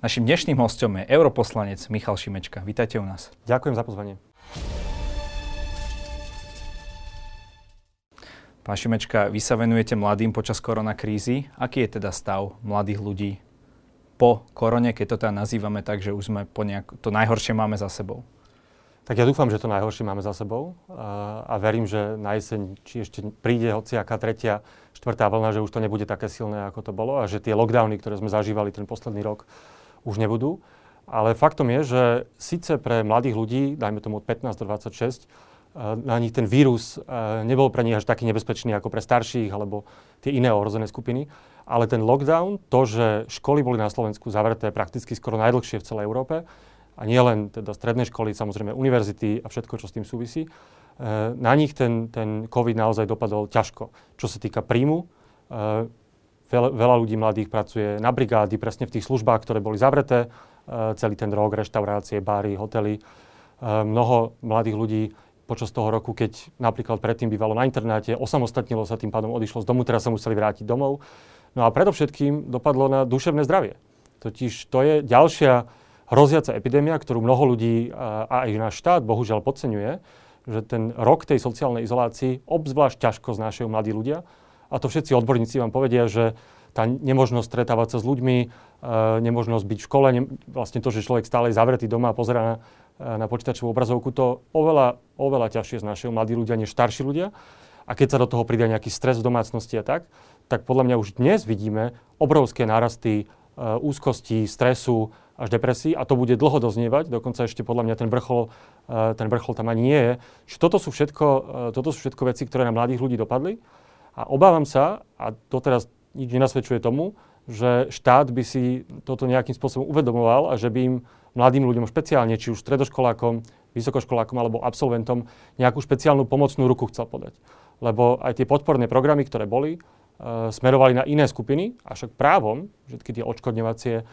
Našim dnešným hostom je europoslanec Michal Šimečka. Vítajte u nás. Ďakujem za pozvanie. Pán Šimečka, vy sa venujete mladým počas koronakrízy. Aký je teda stav mladých ľudí po korone, keď to teda nazývame tak, že už sme po nejak, to najhoršie máme za sebou? Tak ja dúfam, že to najhoršie máme za sebou a, a verím, že na jeseň, či ešte príde hociaká tretia, štvrtá vlna, že už to nebude také silné, ako to bolo a že tie lockdowny, ktoré sme zažívali ten posledný rok, už nebudú. Ale faktom je, že síce pre mladých ľudí, dajme tomu od 15 do 26, eh, na nich ten vírus eh, nebol pre nich až taký nebezpečný ako pre starších alebo tie iné ohrozené skupiny, ale ten lockdown, to, že školy boli na Slovensku zavreté prakticky skoro najdlhšie v celej Európe, a nie len teda stredné školy, samozrejme univerzity a všetko, čo s tým súvisí, eh, na nich ten, ten COVID naozaj dopadol ťažko. Čo sa týka príjmu, Veľa, ľudí mladých pracuje na brigády, presne v tých službách, ktoré boli zavreté, uh, celý ten rok, reštaurácie, bary, hotely. Uh, mnoho mladých ľudí počas toho roku, keď napríklad predtým bývalo na internáte, osamostatnilo sa, tým pádom odišlo z domu, teraz sa museli vrátiť domov. No a predovšetkým dopadlo na duševné zdravie. Totiž to je ďalšia hroziaca epidémia, ktorú mnoho ľudí uh, a aj náš štát bohužiaľ podceňuje, že ten rok tej sociálnej izolácii obzvlášť ťažko znášajú mladí ľudia a to všetci odborníci vám povedia, že tá nemožnosť stretávať sa s ľuďmi, e, nemožnosť byť v škole, ne, vlastne to, že človek stále je zavretý doma a pozera na, e, na počítačovú obrazovku, to oveľa, oveľa ťažšie znášajú mladí ľudia než starší ľudia. A keď sa do toho pridá nejaký stres v domácnosti a tak, tak podľa mňa už dnes vidíme obrovské nárasty e, úzkosti, stresu až depresí a to bude dlho doznievať, dokonca ešte podľa mňa ten vrchol, ten vrchol tam ani nie je. Čiže toto sú všetko, toto sú všetko veci, ktoré na mladých ľudí dopadli. A obávam sa, a to teraz nič nenasvedčuje tomu, že štát by si toto nejakým spôsobom uvedomoval a že by im mladým ľuďom špeciálne, či už stredoškolákom, vysokoškolákom alebo absolventom, nejakú špeciálnu pomocnú ruku chcel podať. Lebo aj tie podporné programy, ktoré boli, uh, smerovali na iné skupiny, a však právom, všetky tie odškodňovacie uh,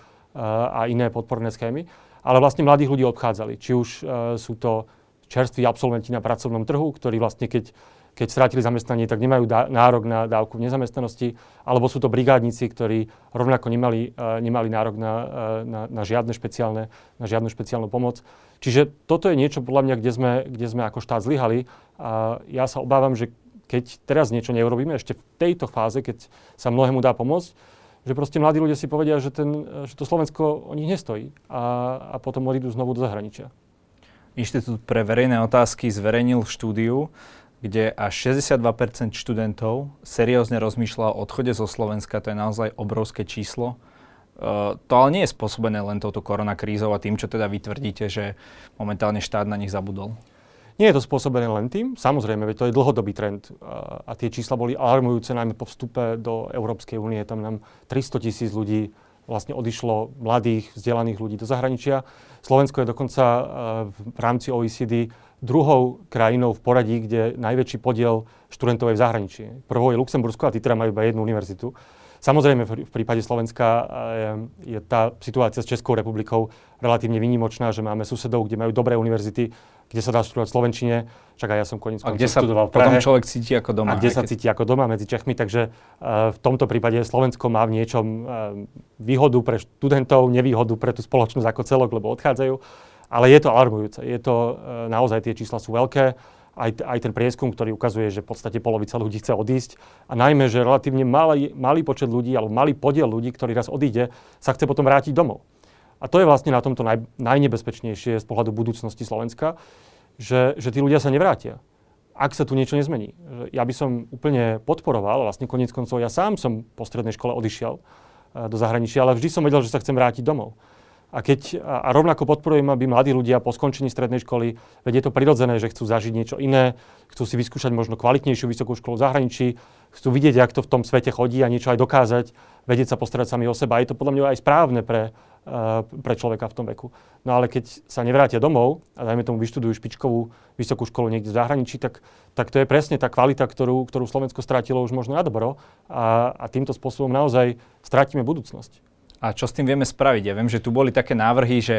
a iné podporné schémy, ale vlastne mladých ľudí obchádzali. Či už uh, sú to čerství absolventi na pracovnom trhu, ktorí vlastne keď keď strátili zamestnanie, tak nemajú dá, nárok na dávku v nezamestnanosti, alebo sú to brigádnici, ktorí rovnako nemali, uh, nemali nárok na, uh, na, na, žiadne špeciálne, na žiadnu špeciálnu pomoc. Čiže toto je niečo, podľa mňa, kde sme, kde sme ako štát zlyhali. A ja sa obávam, že keď teraz niečo neurobíme, ešte v tejto fáze, keď sa mnohému dá pomôcť, že proste mladí ľudia si povedia, že, ten, že to Slovensko o nich nestojí a, a potom odídu znovu do zahraničia. Inštitút pre verejné otázky zverejnil štúdiu, kde až 62% študentov seriózne rozmýšľa o odchode zo Slovenska. To je naozaj obrovské číslo. Uh, to ale nie je spôsobené len touto koronakrízou a tým, čo teda vytvrdíte, že momentálne štát na nich zabudol. Nie je to spôsobené len tým, samozrejme, veď to je dlhodobý trend a, a tie čísla boli alarmujúce najmä po vstupe do Európskej únie. Tam nám 300 tisíc ľudí vlastne odišlo, mladých, vzdelaných ľudí do zahraničia. Slovensko je dokonca uh, v rámci OECD druhou krajinou v poradí, kde najväčší podiel študentov je v zahraničí. Prvou je Luxembursko a tí teda majú iba jednu univerzitu. Samozrejme, v prípade Slovenska je, je tá situácia s Českou republikou relatívne výnimočná, že máme susedov, kde majú dobré univerzity, kde sa dá študovať v Slovenčine, však aj ja som koniec A kde sa v Prahe, potom človek cíti ako doma. A kde sa cíti ako doma medzi Čechmi, takže uh, v tomto prípade Slovensko má v niečom uh, výhodu pre študentov, nevýhodu pre tú spoločnosť ako celok, lebo odchádzajú. Ale je to alarmujúce. Je to, e, naozaj tie čísla sú veľké. Aj, aj ten prieskum, ktorý ukazuje, že v podstate polovica ľudí chce odísť. A najmä, že relatívne malý, malý počet ľudí, alebo malý podiel ľudí, ktorý raz odíde, sa chce potom vrátiť domov. A to je vlastne na tomto naj, najnebezpečnejšie z pohľadu budúcnosti Slovenska, že, že tí ľudia sa nevrátia ak sa tu niečo nezmení. Ja by som úplne podporoval, vlastne konec koncov ja sám som po strednej škole odišiel e, do zahraničia, ale vždy som vedel, že sa chcem vrátiť domov. A, keď, a rovnako podporujem, aby mladí ľudia po skončení strednej školy, veď je to prirodzené, že chcú zažiť niečo iné, chcú si vyskúšať možno kvalitnejšiu vysokú školu v zahraničí, chcú vidieť, ako to v tom svete chodí a niečo aj dokázať, vedieť sa postarať sami o seba. Je to podľa mňa aj správne pre, uh, pre človeka v tom veku. No ale keď sa nevrátia domov a dajme tomu vyštudujú špičkovú vysokú školu niekde v zahraničí, tak, tak to je presne tá kvalita, ktorú, ktorú Slovensko strátilo už možno na dobro a, a týmto spôsobom naozaj strátime budúcnosť. A čo s tým vieme spraviť? Ja viem, že tu boli také návrhy, že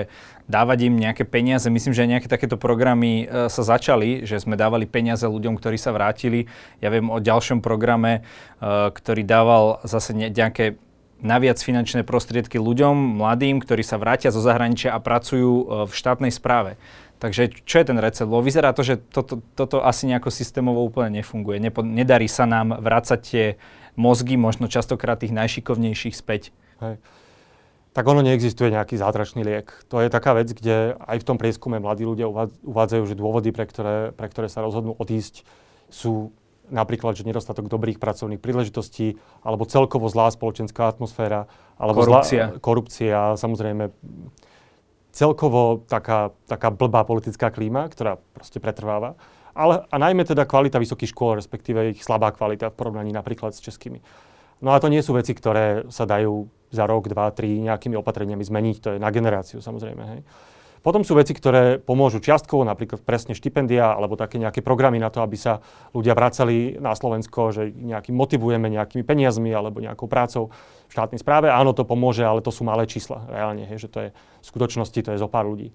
dávať im nejaké peniaze. Myslím, že nejaké takéto programy e, sa začali, že sme dávali peniaze ľuďom, ktorí sa vrátili. Ja viem o ďalšom programe, e, ktorý dával zase nejaké naviac finančné prostriedky ľuďom, mladým, ktorí sa vrátia zo zahraničia a pracujú e, v štátnej správe. Takže čo je ten recept? Lebo vyzerá to, že toto, toto asi nejako systémovo úplne nefunguje. Nepo, nedarí sa nám vrácať tie mozgy, možno častokrát tých najšikovnejších späť. Hej. Tak ono neexistuje nejaký zázračný liek. To je taká vec, kde aj v tom prieskume mladí ľudia uvádzajú, že dôvody, pre ktoré, pre ktoré sa rozhodnú odísť, sú napríklad, že nedostatok dobrých pracovných príležitostí, alebo celkovo zlá spoločenská atmosféra, alebo korupcia. Zlá, korupcia, samozrejme celkovo taká, taká blbá politická klíma, ktorá proste pretrváva. Ale, a najmä teda kvalita vysokých škôl, respektíve ich slabá kvalita v porovnaní napríklad s českými. No a to nie sú veci, ktoré sa dajú za rok, dva, tri nejakými opatreniami zmeniť. To je na generáciu samozrejme. Hej. Potom sú veci, ktoré pomôžu čiastkovo, napríklad presne štipendia alebo také nejaké programy na to, aby sa ľudia vracali na Slovensko, že nejakým motivujeme nejakými peniazmi alebo nejakou prácou v štátnej správe. Áno, to pomôže, ale to sú malé čísla reálne, hej, že to je v skutočnosti to je zo pár ľudí.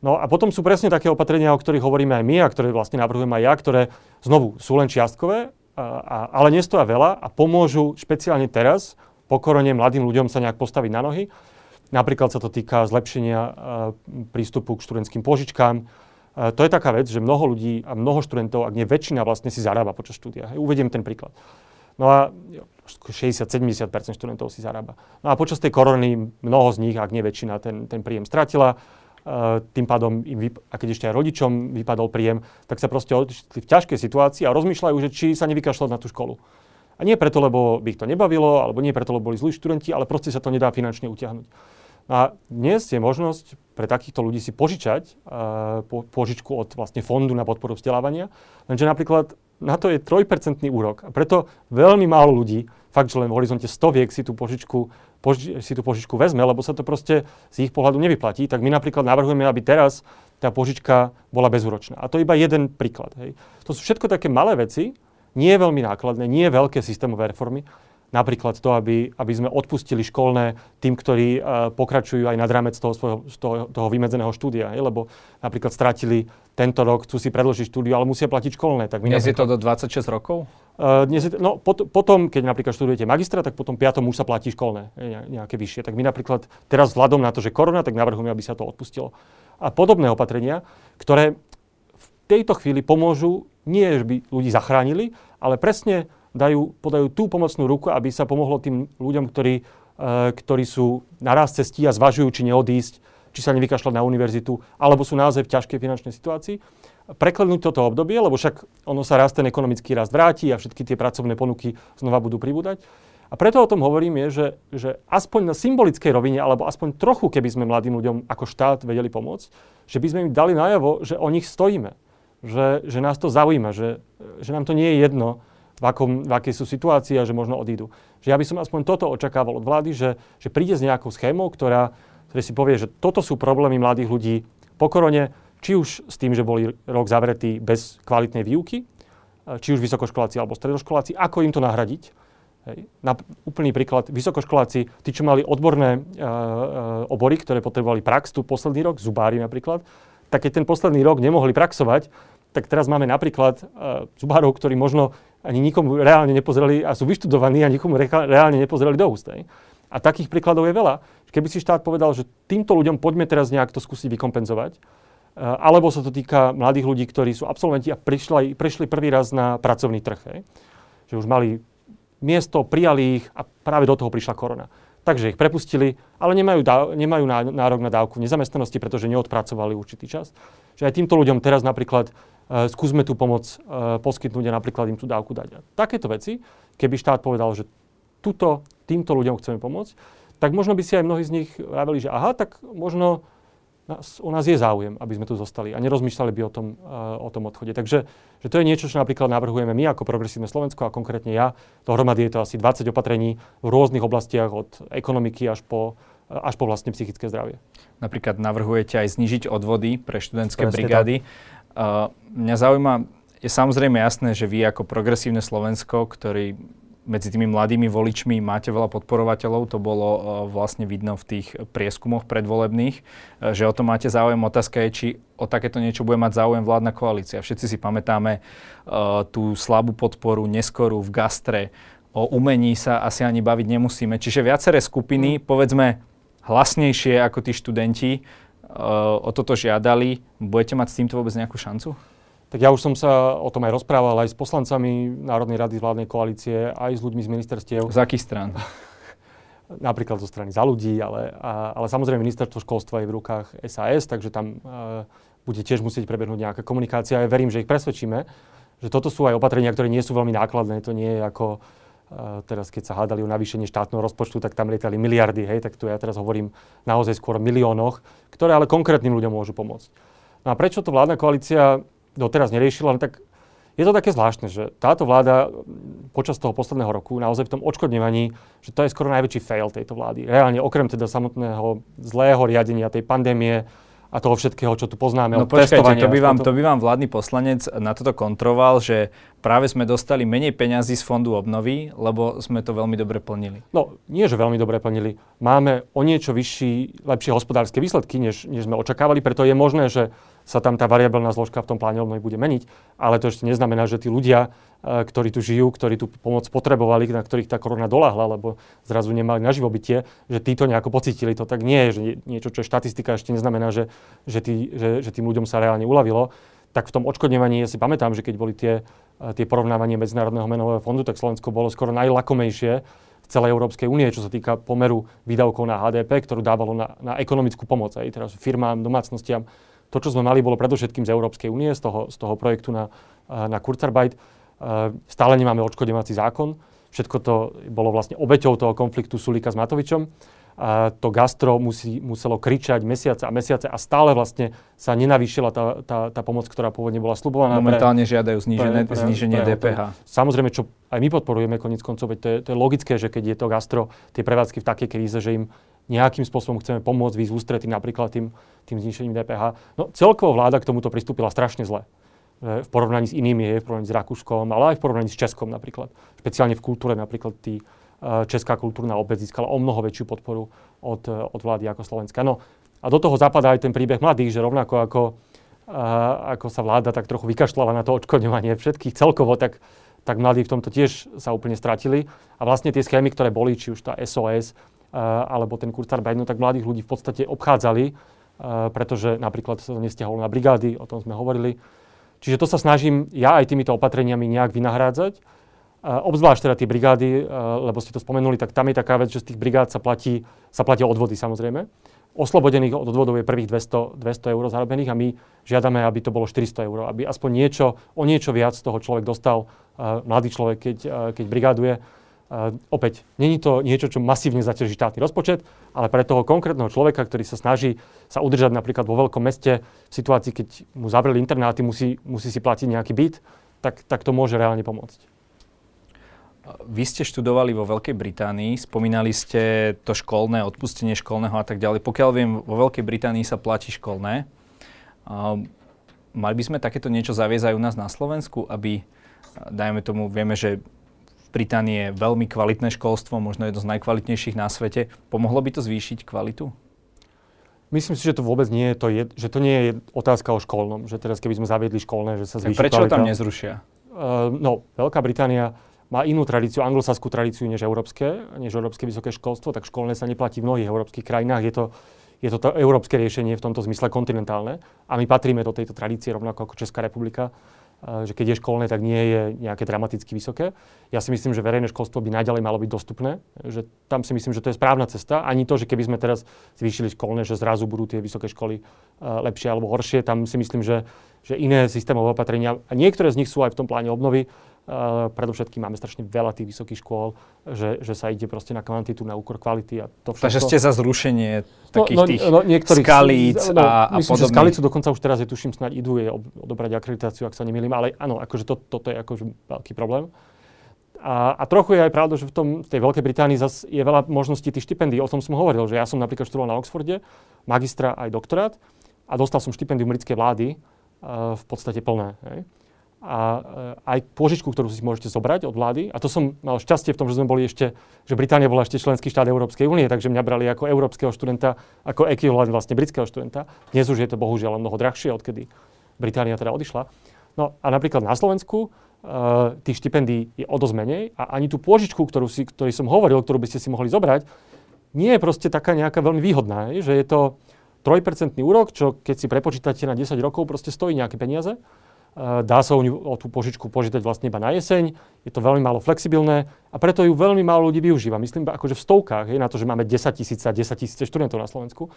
No a potom sú presne také opatrenia, o ktorých hovoríme aj my a ktoré vlastne navrhujem aj ja, ktoré znovu sú len čiastkové, a, a, ale nestoja veľa a pomôžu špeciálne teraz po korone mladým ľuďom sa nejak postaviť na nohy. Napríklad sa to týka zlepšenia uh, prístupu k študentským požičkám. Uh, to je taká vec, že mnoho ľudí a mnoho študentov, ak nie väčšina, vlastne si zarába počas štúdia. Hej, uvediem ten príklad. No a 60-70% študentov si zarába. No a počas tej korony mnoho z nich, ak nie väčšina, ten, ten príjem stratila. Uh, tým pádom, im vyp- a keď ešte aj rodičom vypadol príjem, tak sa proste v ťažkej situácii a rozmýšľajú, že či sa nevykašľať na tú školu. A nie preto, lebo by ich to nebavilo, alebo nie preto, lebo boli zlí študenti, ale proste sa to nedá finančne utiahnuť. A dnes je možnosť pre takýchto ľudí si požičať uh, po, požičku od vlastne fondu na podporu vzdelávania, lenže napríklad na to je 3% úrok. A preto veľmi málo ľudí, fakt, že len v horizonte stoviek si tú požičku, si tú požičku vezme, lebo sa to proste z ich pohľadu nevyplatí, tak my napríklad navrhujeme, aby teraz tá požička bola bezúročná. A to iba jeden príklad. Hej. To sú všetko také malé veci, nie veľmi nákladné, nie veľké systémové reformy. Napríklad to, aby, aby sme odpustili školné tým, ktorí uh, pokračujú aj nad rámec toho, svojho, toho, toho vymedzeného štúdia. Je? Lebo napríklad stratili tento rok, chcú si predložiť štúdiu, ale musia platiť školné. Tak dnes je to do 26 rokov? Uh, dnes je, no, pot, potom, keď napríklad študujete magistra, tak potom piatom už sa platí školné, nejaké vyššie. Tak my napríklad teraz vzhľadom na to, že korona, tak navrhujeme, aby sa to odpustilo. A podobné opatrenia, ktoré v tejto chvíli pomôžu nie, že by ľudí zachránili, ale presne dajú, podajú tú pomocnú ruku, aby sa pomohlo tým ľuďom, ktorí, e, ktorí sú naraz cestí a zvažujú, či neodísť, či sa nevykašľať na univerzitu, alebo sú naozaj v ťažkej finančnej situácii. Preklenúť toto obdobie, lebo však ono sa raz ten ekonomický rast vráti a všetky tie pracovné ponuky znova budú pribúdať. A preto o tom hovorím je, že, že aspoň na symbolickej rovine, alebo aspoň trochu, keby sme mladým ľuďom ako štát vedeli pomôcť, že by sme im dali najavo, že o nich stojíme že, že nás to zaujíma, že, že nám to nie je jedno, v, akom, v akej sú situácii a že možno odídu. Že ja by som aspoň toto očakával od vlády, že, že príde s nejakou schémou, ktorá, ktorá si povie, že toto sú problémy mladých ľudí po korone, či už s tým, že boli rok zavretí bez kvalitnej výuky, či už vysokoškoláci alebo stredoškoláci, ako im to nahradiť. Hej. Na úplný príklad, vysokoškoláci, tí, čo mali odborné uh, uh, obory, ktoré potrebovali prax tu posledný rok, zubári napríklad, tak keď ten posledný rok nemohli praxovať, tak teraz máme napríklad uh, zubárov, ktorí možno ani nikomu reálne nepozreli a sú vyštudovaní a nikomu re- reálne nepozreli do úst. A takých príkladov je veľa. Keby si štát povedal, že týmto ľuďom poďme teraz nejak to skúsiť vykompenzovať, uh, alebo sa to týka mladých ľudí, ktorí sú absolventi a prišli, prišli prvý raz na pracovný trh. Že už mali miesto, prijali ich a práve do toho prišla korona. Takže ich prepustili, ale nemajú, dá, nemajú nárok na dávku nezamestnanosti, pretože neodpracovali určitý čas. Že aj týmto ľuďom teraz napríklad skúsme tú pomoc uh, poskytnúť a napríklad im tú dávku dať. A takéto veci, keby štát povedal, že tuto, týmto ľuďom chceme pomôcť, tak možno by si aj mnohí z nich vraveli, že aha, tak možno nás, o nás je záujem, aby sme tu zostali a nerozmýšľali by o tom, uh, o tom odchode. Takže že to je niečo, čo napríklad navrhujeme my ako Progresívne Slovensko a konkrétne ja. Dohromady je to asi 20 opatrení v rôznych oblastiach od ekonomiky až po, až po vlastne psychické zdravie. Napríklad navrhujete aj znižiť odvody pre študentské Presne brigády. Uh, mňa zaujíma, je samozrejme jasné, že vy ako Progresívne Slovensko, ktorý medzi tými mladými voličmi máte veľa podporovateľov, to bolo uh, vlastne vidno v tých prieskumoch predvolebných, uh, že o to máte záujem. Otázka je, či o takéto niečo bude mať záujem vládna koalícia. Všetci si pamätáme uh, tú slabú podporu neskorú v gastre, o umení sa asi ani baviť nemusíme. Čiže viaceré skupiny, mm. povedzme hlasnejšie ako tí študenti, o toto žiadali. Budete mať s týmto vôbec nejakú šancu? Tak ja už som sa o tom aj rozprával aj s poslancami Národnej rady vládnej koalície, aj s ľuďmi z ministerstiev. Z akých strán? Napríklad zo strany za ľudí, ale, a, ale samozrejme ministerstvo školstva je v rukách SAS, takže tam uh, bude tiež musieť prebehnúť nejaká komunikácia. Ja verím, že ich presvedčíme, že toto sú aj opatrenia, ktoré nie sú veľmi nákladné. To nie je ako teraz, keď sa hádali o navýšenie štátneho rozpočtu, tak tam lietali miliardy, hej, tak tu ja teraz hovorím naozaj skôr o miliónoch, ktoré ale konkrétnym ľuďom môžu pomôcť. No a prečo to vládna koalícia doteraz neriešila, no tak je to také zvláštne, že táto vláda počas toho posledného roku naozaj v tom odškodňovaní, že to je skoro najväčší fail tejto vlády. Reálne okrem teda samotného zlého riadenia tej pandémie, a toho všetkého, čo tu poznáme. No počkajte, to by, vám, to by vám vládny poslanec na toto kontroval, že práve sme dostali menej peňazí z fondu obnovy, lebo sme to veľmi dobre plnili. No, nie, že veľmi dobre plnili. Máme o niečo vyšší, lepšie hospodárske výsledky, než, než sme očakávali, preto je možné, že sa tam tá variabilná zložka v tom pláne obnovy bude meniť, ale to ešte neznamená, že tí ľudia, e, ktorí tu žijú, ktorí tu pomoc potrebovali, na ktorých tá korona doláhla, lebo zrazu nemali na živobytie, že títo nejako pocítili. To tak nie je, že niečo, čo je štatistika, ešte neznamená, že, že, tí, že, že tým ľuďom sa reálne uľavilo. Tak v tom odškodňovaní ja si pamätám, že keď boli tie, e, tie porovnávanie Medzinárodného menového fondu, tak Slovensko bolo skoro najlakomejšie v celej Európskej únie, čo sa týka pomeru výdavkov na HDP, ktorú dávalo na, na ekonomickú pomoc aj teraz firmám, domácnostiam to, čo sme mali, bolo predovšetkým z Európskej únie, z toho, z toho projektu na, na Kurzarbeit. Stále nemáme odškodovací zákon. Všetko to bolo vlastne obeťou toho konfliktu Sulíka s Matovičom. A to gastro musí, muselo kričať mesiace a mesiace a stále vlastne sa nenavýšila tá, tá, tá pomoc, ktorá pôvodne bola slubovaná. Momentálne pre, žiadajú znížené, pre, pre, zníženie pre, DPH. To, samozrejme, čo aj my podporujeme konec koncov, veď to je, to je logické, že keď je to gastro, tie prevádzky v takej kríze, že im nejakým spôsobom chceme pomôcť výsť ústretí napríklad tým, tým znišením DPH. No celkovo vláda k tomuto pristúpila strašne zle. V porovnaní s inými, v porovnaní s Rakúskom, ale aj v porovnaní s Českom napríklad. Špeciálne v kultúre napríklad tí, e, Česká kultúrna obec získala o mnoho väčšiu podporu od, e, od vlády ako Slovenska. No a do toho zapadá aj ten príbeh mladých, že rovnako ako, e, ako sa vláda tak trochu vykašľala na to odškodňovanie všetkých celkovo, tak, tak mladí v tomto tiež sa úplne stratili. A vlastne tie schémy, ktoré boli, či už tá SOS, alebo ten Kurzarbeit, no tak mladých ľudí v podstate obchádzali, pretože napríklad sa to nestiahol na brigády, o tom sme hovorili. Čiže to sa snažím ja aj týmito opatreniami nejak vynahrádzať. Obzvlášť teda tie brigády, lebo ste to spomenuli, tak tam je taká vec, že z tých brigád sa platí, sa platia odvody samozrejme. Oslobodených od odvodov je prvých 200, 200 eur zarobených a my žiadame, aby to bolo 400 eur, aby aspoň niečo, o niečo viac toho človek dostal, mladý človek, keď, keď brigáduje opäť, není to niečo, čo masívne zaťaží štátny rozpočet, ale pre toho konkrétneho človeka, ktorý sa snaží sa udržať napríklad vo veľkom meste v situácii, keď mu zavreli internáty, musí, musí si platiť nejaký byt, tak, tak to môže reálne pomôcť. Vy ste študovali vo Veľkej Británii, spomínali ste to školné, odpustenie školného a tak ďalej. Pokiaľ viem, vo Veľkej Británii sa platí školné. Uh, mali by sme takéto niečo zaviesť aj u nás na Slovensku, aby, dajme tomu, vieme, že Británii je veľmi kvalitné školstvo, možno jedno z najkvalitnejších na svete. Pomohlo by to zvýšiť kvalitu? Myslím si, že to vôbec nie je, to je, že to nie je otázka o školnom, že teraz keby sme zaviedli školné, že sa zvýši Prečo kvalita. tam nezrušia? Uh, no, Veľká Británia má inú tradíciu, anglosaskú tradíciu než európske, než európske vysoké školstvo, tak školné sa neplatí v mnohých európskych krajinách. Je to, je to, to európske riešenie v tomto zmysle kontinentálne a my patríme do tejto tradície rovnako ako Česká republika že keď je školné, tak nie je nejaké dramaticky vysoké. Ja si myslím, že verejné školstvo by naďalej malo byť dostupné, že tam si myslím, že to je správna cesta. Ani to, že keby sme teraz zvýšili školné, že zrazu budú tie vysoké školy lepšie alebo horšie, tam si myslím, že, že iné systémové opatrenia, a niektoré z nich sú aj v tom pláne obnovy, Uh, predovšetkým máme strašne veľa tých vysokých škôl, že, že sa ide proste na kvantitu, na úkor kvality a to všetko. Takže ste za zrušenie no, takých no, tých no, no, skalíc no, a, a myslím, podobných. že skalicu dokonca už teraz je, tuším, snáď idú je odobrať akreditáciu, ak sa nemýlim, ale áno, akože to, toto je akože veľký problém. A, a trochu je aj pravda, že v, tom, v tej Veľkej Británii zase je veľa možností tých štipendií. O tom som hovoril, že ja som napríklad študoval na Oxforde, magistra aj doktorát a dostal som štipendium britskej vlády uh, v podstate plné. Hej a e, aj pôžičku, ktorú si môžete zobrať od vlády. A to som mal šťastie v tom, že sme boli ešte, že Británia bola ešte členský štát Európskej únie, takže mňa brali ako európskeho študenta, ako ekvivalent vlastne britského študenta. Dnes už je to bohužiaľ mnoho drahšie, odkedy Británia teda odišla. No a napríklad na Slovensku tých štipendií je o dosť menej a ani tú pôžičku, ktorú si, ktorý som hovoril, ktorú by ste si mohli zobrať, nie je proste taká nejaká veľmi výhodná. Že je to 3% úrok, čo keď si prepočítate na 10 rokov, proste stojí nejaké peniaze. Dá sa o, tú požičku požičať vlastne iba na jeseň, je to veľmi málo flexibilné a preto ju veľmi málo ľudí využíva. Myslím akože v stovkách, je na to, že máme 10 tisíc a 10 tisíc študentov na Slovensku.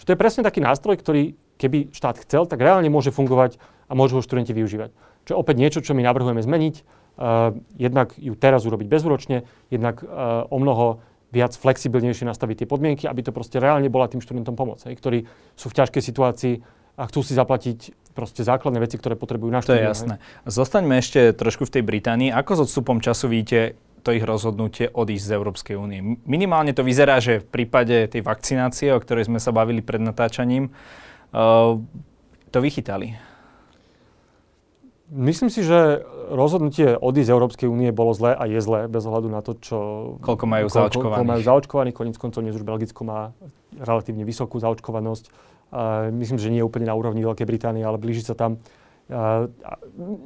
Že to je presne taký nástroj, ktorý keby štát chcel, tak reálne môže fungovať a môžu ho študenti využívať. Čo je opäť niečo, čo my navrhujeme zmeniť. Uh, jednak ju teraz urobiť bezúročne, jednak uh, o mnoho viac flexibilnejšie nastaviť tie podmienky, aby to proste reálne bola tým študentom pomoc, hej, ktorí sú v ťažkej situácii a chcú si zaplatiť proste základné veci, ktoré potrebujú na štúdiu. To je jasné. Hej. Zostaňme ešte trošku v tej Británii. Ako s odstupom času vidíte to ich rozhodnutie odísť z Európskej únie? Minimálne to vyzerá, že v prípade tej vakcinácie, o ktorej sme sa bavili pred natáčaním, uh, to vychytali. Myslím si, že rozhodnutie odísť z Európskej únie bolo zlé a je zlé, bez ohľadu na to, čo... Koľko majú zaočkovaných. Koľko majú zaočkovaných, koniec koncov dnes už Belgicko má relatívne vysokú zaočkovanosť. Myslím, že nie úplne na úrovni Veľkej Británie, ale blíži sa tam.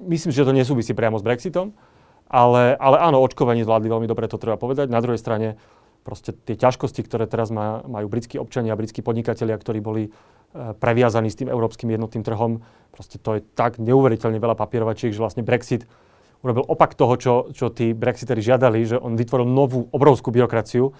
Myslím, že to nesúvisí priamo s Brexitom, ale, ale áno, očkovanie zvládli veľmi dobre, to treba povedať. Na druhej strane, proste tie ťažkosti, ktoré teraz má, majú britskí občania, britskí podnikatelia, ktorí boli E, previazaný s tým európskym jednotným trhom. Proste to je tak neuveriteľne veľa papierovačiek, že vlastne Brexit urobil opak toho, čo, čo tí brexitery žiadali, že on vytvoril novú obrovskú byrokraciu,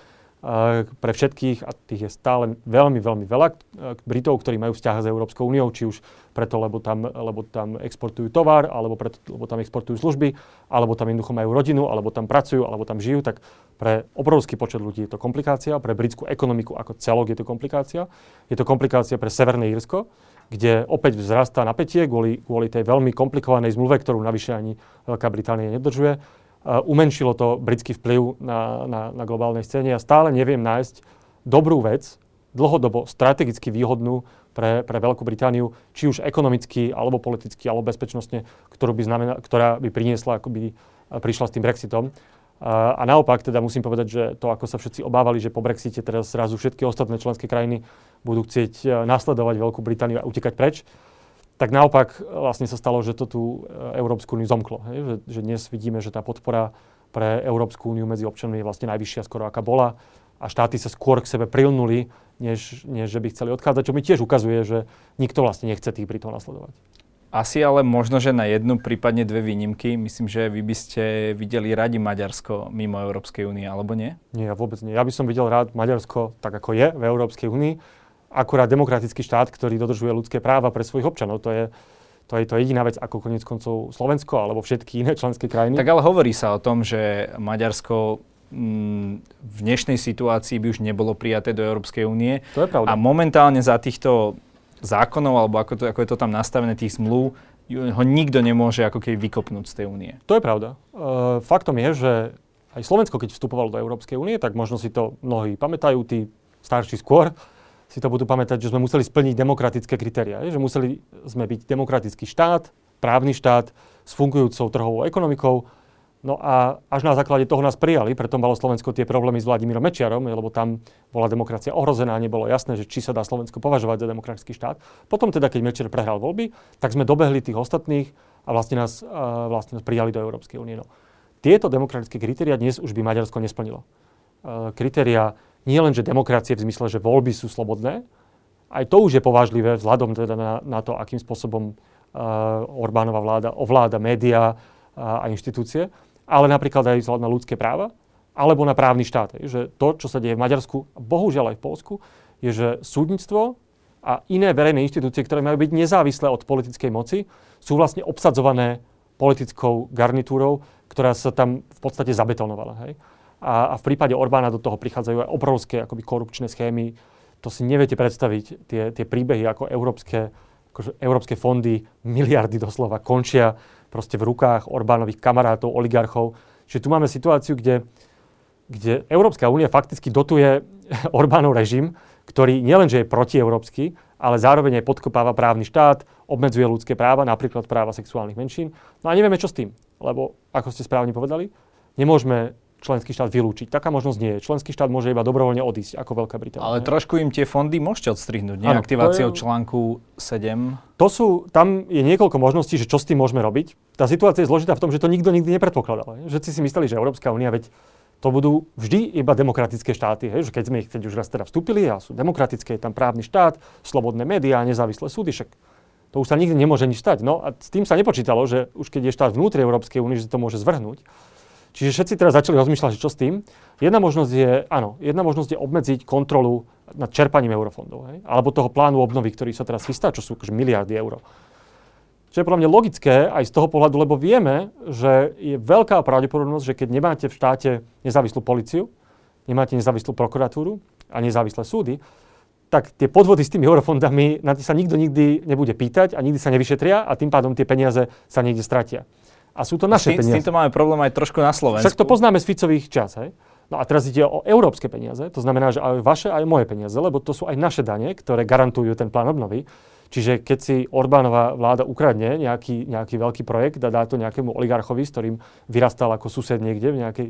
pre všetkých, a tých je stále veľmi, veľmi veľa, e, Britov, ktorí majú vzťah s Európskou úniou, či už preto, lebo tam, lebo tam exportujú tovar, alebo preto, lebo tam exportujú služby, alebo tam jednoducho majú rodinu, alebo tam pracujú, alebo tam žijú, tak pre obrovský počet ľudí je to komplikácia, pre britskú ekonomiku ako celok je to komplikácia. Je to komplikácia pre Severné Írsko, kde opäť vzrastá napätie kvôli, kvôli tej veľmi komplikovanej zmluve, ktorú navyše ani Veľká Británia nedržuje umenšilo to britský vplyv na, na, na globálnej scéne. Ja stále neviem nájsť dobrú vec, dlhodobo strategicky výhodnú pre, pre Veľkú Britániu, či už ekonomicky, alebo politicky, alebo bezpečnostne, ktorú by znamená, ktorá by priniesla, ako by prišla s tým Brexitom. A, a naopak teda musím povedať, že to, ako sa všetci obávali, že po Brexite teraz zrazu všetky ostatné členské krajiny budú chcieť nasledovať Veľkú Britániu a utekať preč, tak naopak vlastne sa stalo, že to tú e, Európsku úniu zomklo. Hej? Že, že dnes vidíme, že tá podpora pre Európsku úniu medzi občanmi je vlastne najvyššia skoro aká bola a štáty sa skôr k sebe prilnuli, než, než že by chceli odchádzať, čo mi tiež ukazuje, že nikto vlastne nechce tých Britov nasledovať. Asi ale možno, že na jednu, prípadne dve výnimky. Myslím, že vy by ste videli radi Maďarsko mimo Európskej únie, alebo nie? Nie, vôbec nie. Ja by som videl rád Maďarsko tak, ako je v Európskej únii akurát demokratický štát, ktorý dodržuje ľudské práva pre svojich občanov. To je, to je to jediná vec, ako konec koncov Slovensko alebo všetky iné členské krajiny. Tak ale hovorí sa o tom, že Maďarsko mm, v dnešnej situácii by už nebolo prijaté do Európskej únie. To je pravda. A momentálne za týchto zákonov, alebo ako, to, ako je to tam nastavené, tých zmluv, ho nikto nemôže ako keby vykopnúť z tej únie. To je pravda. E, faktom je, že aj Slovensko, keď vstupovalo do Európskej únie, tak možno si to mnohí pamätajú, tí starší skôr, si to budú pamätať, že sme museli splniť demokratické kritéria. Že museli sme byť demokratický štát, právny štát s fungujúcou trhovou ekonomikou. No a až na základe toho nás prijali, preto malo Slovensko tie problémy s Vladimírom Mečiarom, lebo tam bola demokracia ohrozená, nebolo jasné, že či sa dá Slovensko považovať za demokratický štát. Potom teda, keď Mečiar prehral voľby, tak sme dobehli tých ostatných a vlastne nás, vlastne nás prijali do Európskej únie. No. Tieto demokratické kritéria dnes už by Maďarsko nesplnilo. Uh, kritéria nie len, že demokracie v zmysle, že voľby sú slobodné, aj to už je povážlivé vzhľadom teda na, na to, akým spôsobom uh, Orbánova vláda ovláda médiá uh, a inštitúcie, ale napríklad aj vzhľadom na ľudské práva, alebo na právny štát. Že to, čo sa deje v Maďarsku, a bohužiaľ aj v Polsku, je, že súdnictvo a iné verejné inštitúcie, ktoré majú byť nezávislé od politickej moci, sú vlastne obsadzované politickou garnitúrou, ktorá sa tam v podstate zabetonovala. Hej? A, a v prípade Orbána do toho prichádzajú aj obrovské akoby korupčné schémy. To si neviete predstaviť, tie, tie príbehy ako európske, akože európske fondy, miliardy doslova, končia proste v rukách Orbánových kamarátov, oligarchov. Čiže tu máme situáciu, kde, kde Európska únia fakticky dotuje Orbánov režim, ktorý nielenže je protieurópsky, ale zároveň aj podkopáva právny štát, obmedzuje ľudské práva, napríklad práva sexuálnych menšín. No a nevieme, čo s tým, lebo, ako ste správne povedali, nemôžeme členský štát vylúčiť. Taká možnosť nie je. Členský štát môže iba dobrovoľne odísť, ako Veľká Británia. Ale trošku im tie fondy môžete odstrihnúť, nie? Ano, Aktiváciou je... článku 7. To sú, tam je niekoľko možností, že čo s tým môžeme robiť. Tá situácia je zložitá v tom, že to nikto nikdy nepredpokladal. Že si mysleli, že Európska únia, veď to budú vždy iba demokratické štáty. Hej? Že keď sme ich keď už raz teda vstúpili a sú demokratické, je tam právny štát, slobodné médiá, nezávislé súdy, však to už sa nikdy nemôže nič stať. No a s tým sa nepočítalo, že už keď je štát vnútri Európskej únie, že to môže zvrhnúť. Čiže všetci teraz začali rozmýšľať, že čo s tým. Jedna možnosť je, áno, jedna možnosť je obmedziť kontrolu nad čerpaním eurofondov. Hej? Alebo toho plánu obnovy, ktorý sa teraz chystá, čo sú akože miliardy eur. Čo je podľa mňa logické aj z toho pohľadu, lebo vieme, že je veľká pravdepodobnosť, že keď nemáte v štáte nezávislú policiu, nemáte nezávislú prokuratúru a nezávislé súdy, tak tie podvody s tými eurofondami, na tie sa nikto nikdy nebude pýtať a nikdy sa nevyšetria a tým pádom tie peniaze sa niekde stratia. A sú to naše s tým, peniaze. S týmto máme problém aj trošku na Slovensku. Však to poznáme z Ficových čas, hej? No a teraz ide o európske peniaze, to znamená, že aj vaše, aj moje peniaze, lebo to sú aj naše dane, ktoré garantujú ten plán obnovy. Čiže keď si Orbánova vláda ukradne nejaký, nejaký veľký projekt a dá to nejakému oligarchovi, s ktorým vyrastal ako sused niekde v nejakej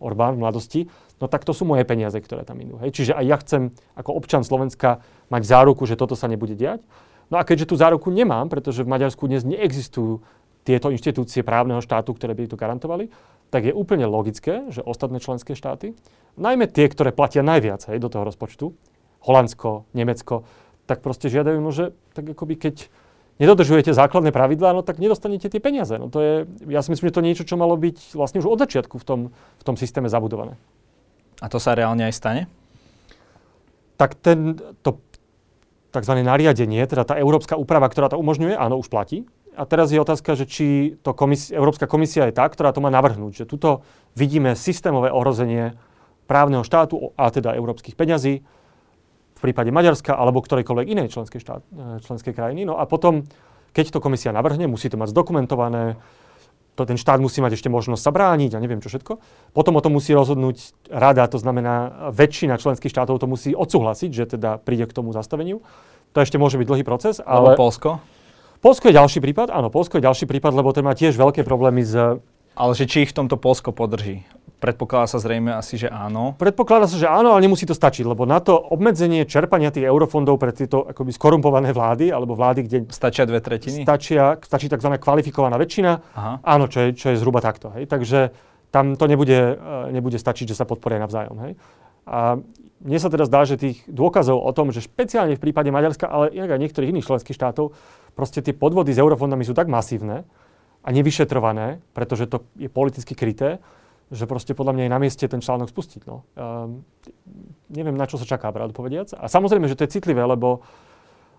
Orbán v mladosti, no tak to sú moje peniaze, ktoré tam idú. Hej. Čiže aj ja chcem ako občan Slovenska mať záruku, že toto sa nebude diať. No a keďže tú záruku nemám, pretože v Maďarsku dnes neexistujú tieto inštitúcie právneho štátu, ktoré by to garantovali, tak je úplne logické, že ostatné členské štáty, najmä tie, ktoré platia najviac hej, do toho rozpočtu, Holandsko, Nemecko, tak proste žiadajú, no že tak akoby keď nedodržujete základné pravidlá, no tak nedostanete tie peniaze. No to je, ja si myslím, že to je niečo, čo malo byť vlastne už od začiatku v tom, v tom systéme zabudované. A to sa reálne aj stane? Tak ten, to tzv. nariadenie, teda tá európska úprava, ktorá to umožňuje, áno, už platí. A teraz je otázka, že či to komis- Európska komisia je tá, ktorá to má navrhnúť. Že tuto vidíme systémové ohrozenie právneho štátu, a teda európskych peňazí, v prípade Maďarska alebo ktorejkoľvek inej členskej, štát, e, členskej krajiny. No a potom, keď to komisia navrhne, musí to mať zdokumentované, to ten štát musí mať ešte možnosť sa brániť a neviem čo všetko. Potom o tom musí rozhodnúť rada, to znamená väčšina členských štátov to musí odsúhlasiť, že teda príde k tomu zastaveniu. To ešte môže byť dlhý proces. Ale... Alebo Polsko? Polsko je ďalší prípad, áno, Polsko je ďalší prípad, lebo ten má tiež veľké problémy s... Ale že či ich v tomto Polsko podrží? Predpokladá sa zrejme asi, že áno. Predpokladá sa, že áno, ale nemusí to stačiť, lebo na to obmedzenie čerpania tých eurofondov pre tieto akoby skorumpované vlády, alebo vlády, kde... Stačia dve tretiny? Stačia, stačí tzv. kvalifikovaná väčšina. Aha. Áno, čo je, čo je zhruba takto. Hej. Takže tam to nebude, e, nebude stačiť, že sa podporia navzájom. Hej. A mne sa teda zdá, že tých dôkazov o tom, že špeciálne v prípade Maďarska, ale inak aj niektorých iných členských štátov, proste tie podvody s eurofondami sú tak masívne a nevyšetrované, pretože to je politicky kryté, že proste podľa mňa je na mieste ten článok spustiť. No. Um, neviem, na čo sa čaká, pravdu povediac. A samozrejme, že to je citlivé, lebo,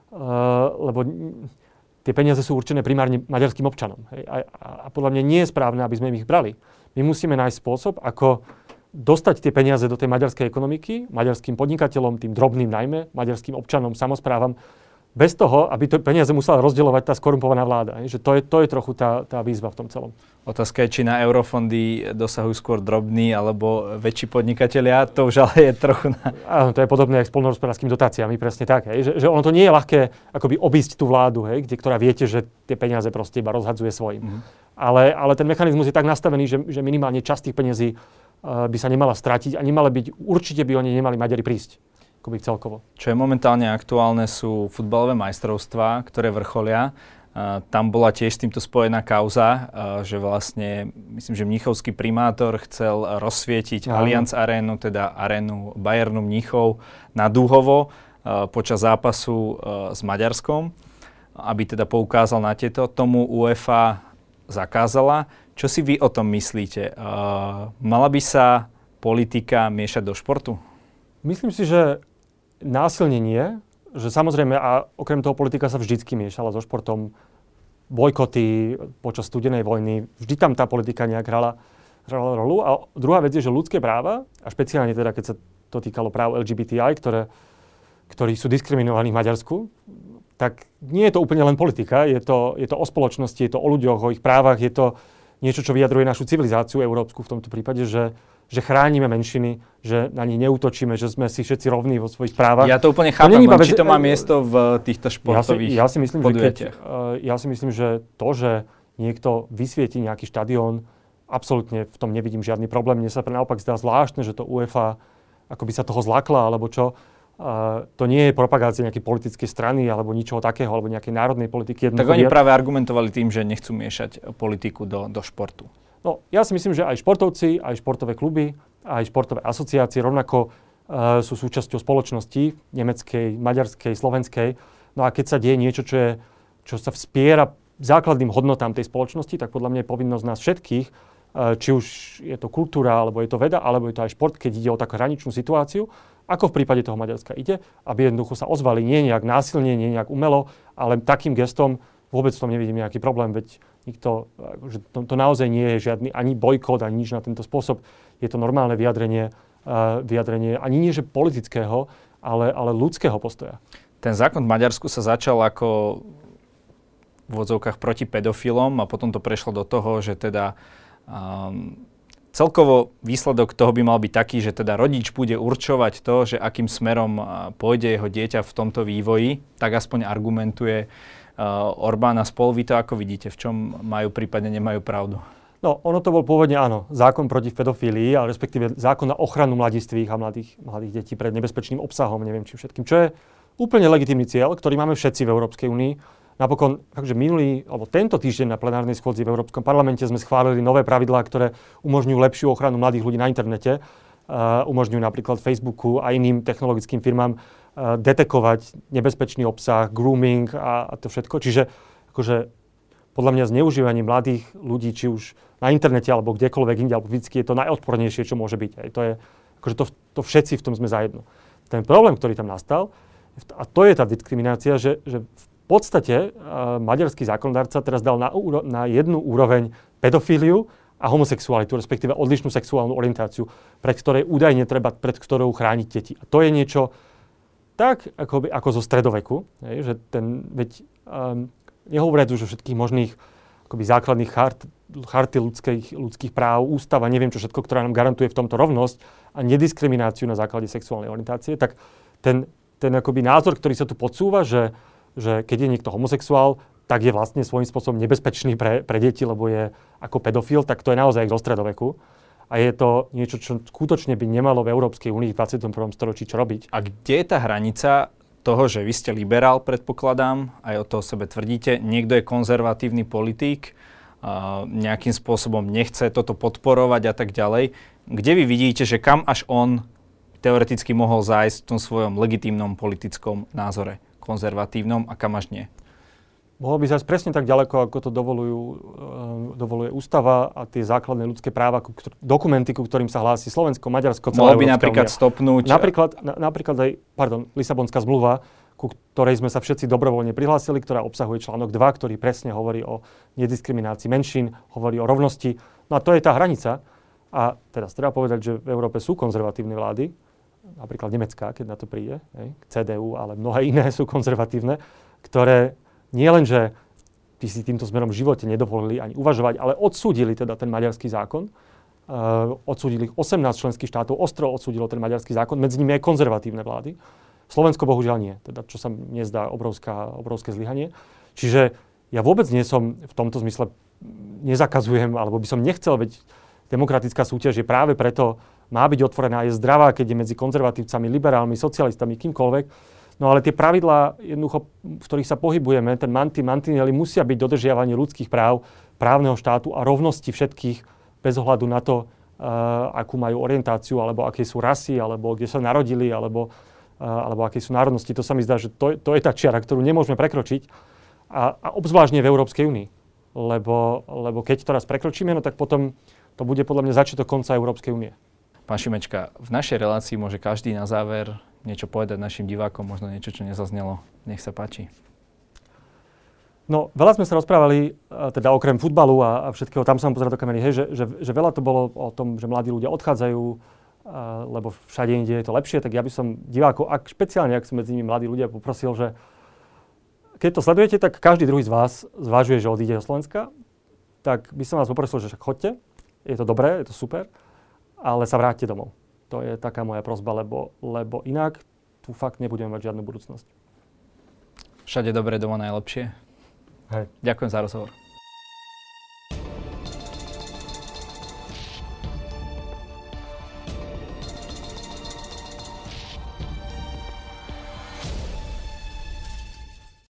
uh, lebo tie peniaze sú určené primárne maďarským občanom. Hej? A, a, podľa mňa nie je správne, aby sme ich brali. My musíme nájsť spôsob, ako dostať tie peniaze do tej maďarskej ekonomiky, maďarským podnikateľom, tým drobným najmä, maďarským občanom, samozprávam, bez toho, aby to peniaze musela rozdeľovať tá skorumpovaná vláda. Že to, je, to je trochu tá, tá výzva v tom celom. Otázka je, či na eurofondy dosahujú skôr drobní alebo väčší podnikatelia. To už ale je trochu na... Áno, to je podobné ako s polnohospodárskými dotáciami, presne tak. Hej. Že, že ono to nie je ľahké akoby obísť tú vládu, hej, kde, ktorá viete, že tie peniaze proste iba rozhadzuje svojim. Mm. Ale, ale ten mechanizmus je tak nastavený, že, že minimálne časť tých peniazí uh, by sa nemala stratiť a nemala byť, určite by oni nemali Maďari prísť akoby celkovo. Čo je momentálne aktuálne sú futbalové majstrovstvá, ktoré vrcholia. Uh, tam bola tiež s týmto spojená kauza, uh, že vlastne, myslím, že mnichovský primátor chcel rozsvietiť Aha. Allianz Arénu, teda arénu Bayernu Mnichov na Dúhovo uh, počas zápasu s Maďarskom, aby teda poukázal na tieto. Tomu UEFA zakázala. Čo si vy o tom myslíte? Mala by sa politika miešať do športu? Myslím si, že násilne nie, že samozrejme, a okrem toho politika sa vždycky miešala so športom, bojkoty počas studenej vojny, vždy tam tá politika nejak hrala, hrala rolu. A druhá vec je, že ľudské práva, a špeciálne teda, keď sa to týkalo práv LGBTI, ktoré, ktorí sú diskriminovaní v Maďarsku, tak nie je to úplne len politika, je to, je to o spoločnosti, je to o ľuďoch, o ich právach, je to niečo, čo vyjadruje našu civilizáciu európsku v tomto prípade, že, že chránime menšiny, že na nich neútočíme, že sme si všetci rovní vo svojich právach. Ja to úplne chápem, to či to má miesto v týchto športových ja si, ja si myslím, že keď, uh, ja si myslím, že to, že niekto vysvieti nejaký štadión absolútne v tom nevidím žiadny problém. Mne sa naopak zdá zvláštne, že to UEFA ako by sa toho zlakla, alebo čo. Uh, to nie je propagácia nejakej politickej strany alebo ničoho takého, alebo nejakej národnej politiky. Tak oni práve argumentovali tým, že nechcú miešať politiku do, do športu. No, ja si myslím, že aj športovci, aj športové kluby, aj športové asociácie rovnako uh, sú súčasťou spoločnosti nemeckej, maďarskej, slovenskej. No a keď sa deje niečo, čo, je, čo sa vspiera základným hodnotám tej spoločnosti, tak podľa mňa je povinnosť nás všetkých, uh, či už je to kultúra, alebo je to veda, alebo je to aj šport, keď ide o takú hraničnú situáciu, ako v prípade toho Maďarska ide, aby jednoducho sa ozvali nie nejak násilne, nie nejak umelo, ale takým gestom, vôbec v tom nevidím nejaký problém, veď nikto, že to, to naozaj nie je žiadny ani bojkot, ani nič na tento spôsob. Je to normálne vyjadrenie, uh, vyjadrenie ani nie že politického, ale, ale ľudského postoja. Ten zákon v Maďarsku sa začal ako v vodzovkách proti pedofilom a potom to prešlo do toho, že teda um, celkovo výsledok toho by mal byť taký, že teda rodič bude určovať to, že akým smerom pôjde jeho dieťa v tomto vývoji, tak aspoň argumentuje uh, Orbán a spol. Vy to ako vidíte? V čom majú prípadne nemajú pravdu? No, ono to bol pôvodne áno, zákon proti pedofílii, ale respektíve zákon na ochranu mladistvých a mladých, mladých detí pred nebezpečným obsahom, neviem či všetkým, čo je úplne legitimný cieľ, ktorý máme všetci v Európskej únii. Napokon, takže minulý, alebo tento týždeň na plenárnej schôdzi v Európskom parlamente sme schválili nové pravidlá, ktoré umožňujú lepšiu ochranu mladých ľudí na internete. Uh, umožňujú napríklad Facebooku a iným technologickým firmám detekovať nebezpečný obsah, grooming a, a to všetko. Čiže akože, podľa mňa zneužívanie mladých ľudí, či už na internete alebo kdekoľvek inde, alebo fyzicky, je to najodpornejšie, čo môže byť. Aj to, je, akože to, to všetci v tom sme zajedno. Ten problém, ktorý tam nastal, a to je tá diskriminácia, že, že v podstate uh, maďarský zákonodárca teraz dal na, na jednu úroveň pedofíliu a homosexualitu, respektíve odlišnú sexuálnu orientáciu, pred ktorej údajne treba, pred ktorou chrániť deti. A to je niečo tak, ako, ako zo stredoveku, hej, že ten, veď um, nehovoriac už o všetkých možných akoby základných chart, charty ľudských, ľudských práv, ústava, neviem čo všetko, ktorá nám garantuje v tomto rovnosť a nediskrimináciu na základe sexuálnej orientácie, tak ten, ten akoby názor, ktorý sa tu podsúva, že, že keď je niekto homosexuál, tak je vlastne svojím spôsobom nebezpečný pre, pre deti, lebo je ako pedofil, tak to je naozaj zo stredoveku. A je to niečo, čo skutočne by nemalo v Európskej únii v 21. storočí čo robiť. A kde je tá hranica toho, že vy ste liberál, predpokladám, aj o toho sebe tvrdíte, niekto je konzervatívny politík, uh, nejakým spôsobom nechce toto podporovať a tak ďalej. Kde vy vidíte, že kam až on teoreticky mohol zájsť v tom svojom legitímnom politickom názore, konzervatívnom a kam až nie? Mohol by zájsť presne tak ďaleko, ako to dovolujú, uh, dovoluje ústava a tie základné ľudské práva, ku, dokumenty, ku ktorým sa hlási Slovensko, Maďarsko, celá Mohol by napríklad unia. stopnúť... Napríklad, na, napríklad aj, pardon, Lisabonská zmluva, ku ktorej sme sa všetci dobrovoľne prihlásili, ktorá obsahuje článok 2, ktorý presne hovorí o nediskriminácii menšín, hovorí o rovnosti. No a to je tá hranica. A teraz treba povedať, že v Európe sú konzervatívne vlády, napríklad Nemecká, keď na to príde, hej, CDU, ale mnohé iné sú konzervatívne, ktoré nie len, že si týmto smerom v živote nedovolili ani uvažovať, ale odsúdili teda ten maďarský zákon. Uh, odsúdili 18 členských štátov, ostro odsúdilo ten maďarský zákon, medzi nimi aj konzervatívne vlády. Slovensko bohužiaľ nie, teda čo sa mne zdá obrovská, obrovské zlyhanie. Čiže ja vôbec nie som v tomto zmysle, nezakazujem, alebo by som nechcel, veď demokratická súťaž je práve preto, má byť otvorená, je zdravá, keď je medzi konzervatívcami, liberálmi, socialistami, kýmkoľvek No ale tie pravidlá, jednoducho, v ktorých sa pohybujeme, ten manty, mantinely, musia byť dodržiavanie ľudských práv, právneho štátu a rovnosti všetkých bez ohľadu na to, uh, akú majú orientáciu, alebo aké sú rasy, alebo kde sa narodili, alebo, uh, alebo aké sú národnosti. To sa mi zdá, že to, to je tá čiara, ktorú nemôžeme prekročiť. A, a obzvlášť v Európskej únii. Lebo, lebo keď to raz prekročíme, no tak potom to bude podľa mňa začiatok konca Európskej únie. Pán Šimečka, v našej relácii môže každý na záver niečo povedať našim divákom, možno niečo, čo nezaznelo. Nech sa páči. No, veľa sme sa rozprávali, teda okrem futbalu a, a všetkého, tam som pozeral do kamery, hej, že, že, že veľa to bolo o tom, že mladí ľudia odchádzajú, a, lebo všade inde je to lepšie, tak ja by som divákov, ak, špeciálne ak sú medzi nimi mladí ľudia, poprosil, že keď to sledujete, tak každý druhý z vás zvažuje, že odíde do Slovenska, tak by som vás poprosil, že však chodte, je to dobré, je to super, ale sa vráťte domov. To je taká moja prozba, lebo, lebo inak tu fakt nebudeme mať žiadnu budúcnosť. Všade dobre, doma najlepšie. Hej. Ďakujem za rozhovor.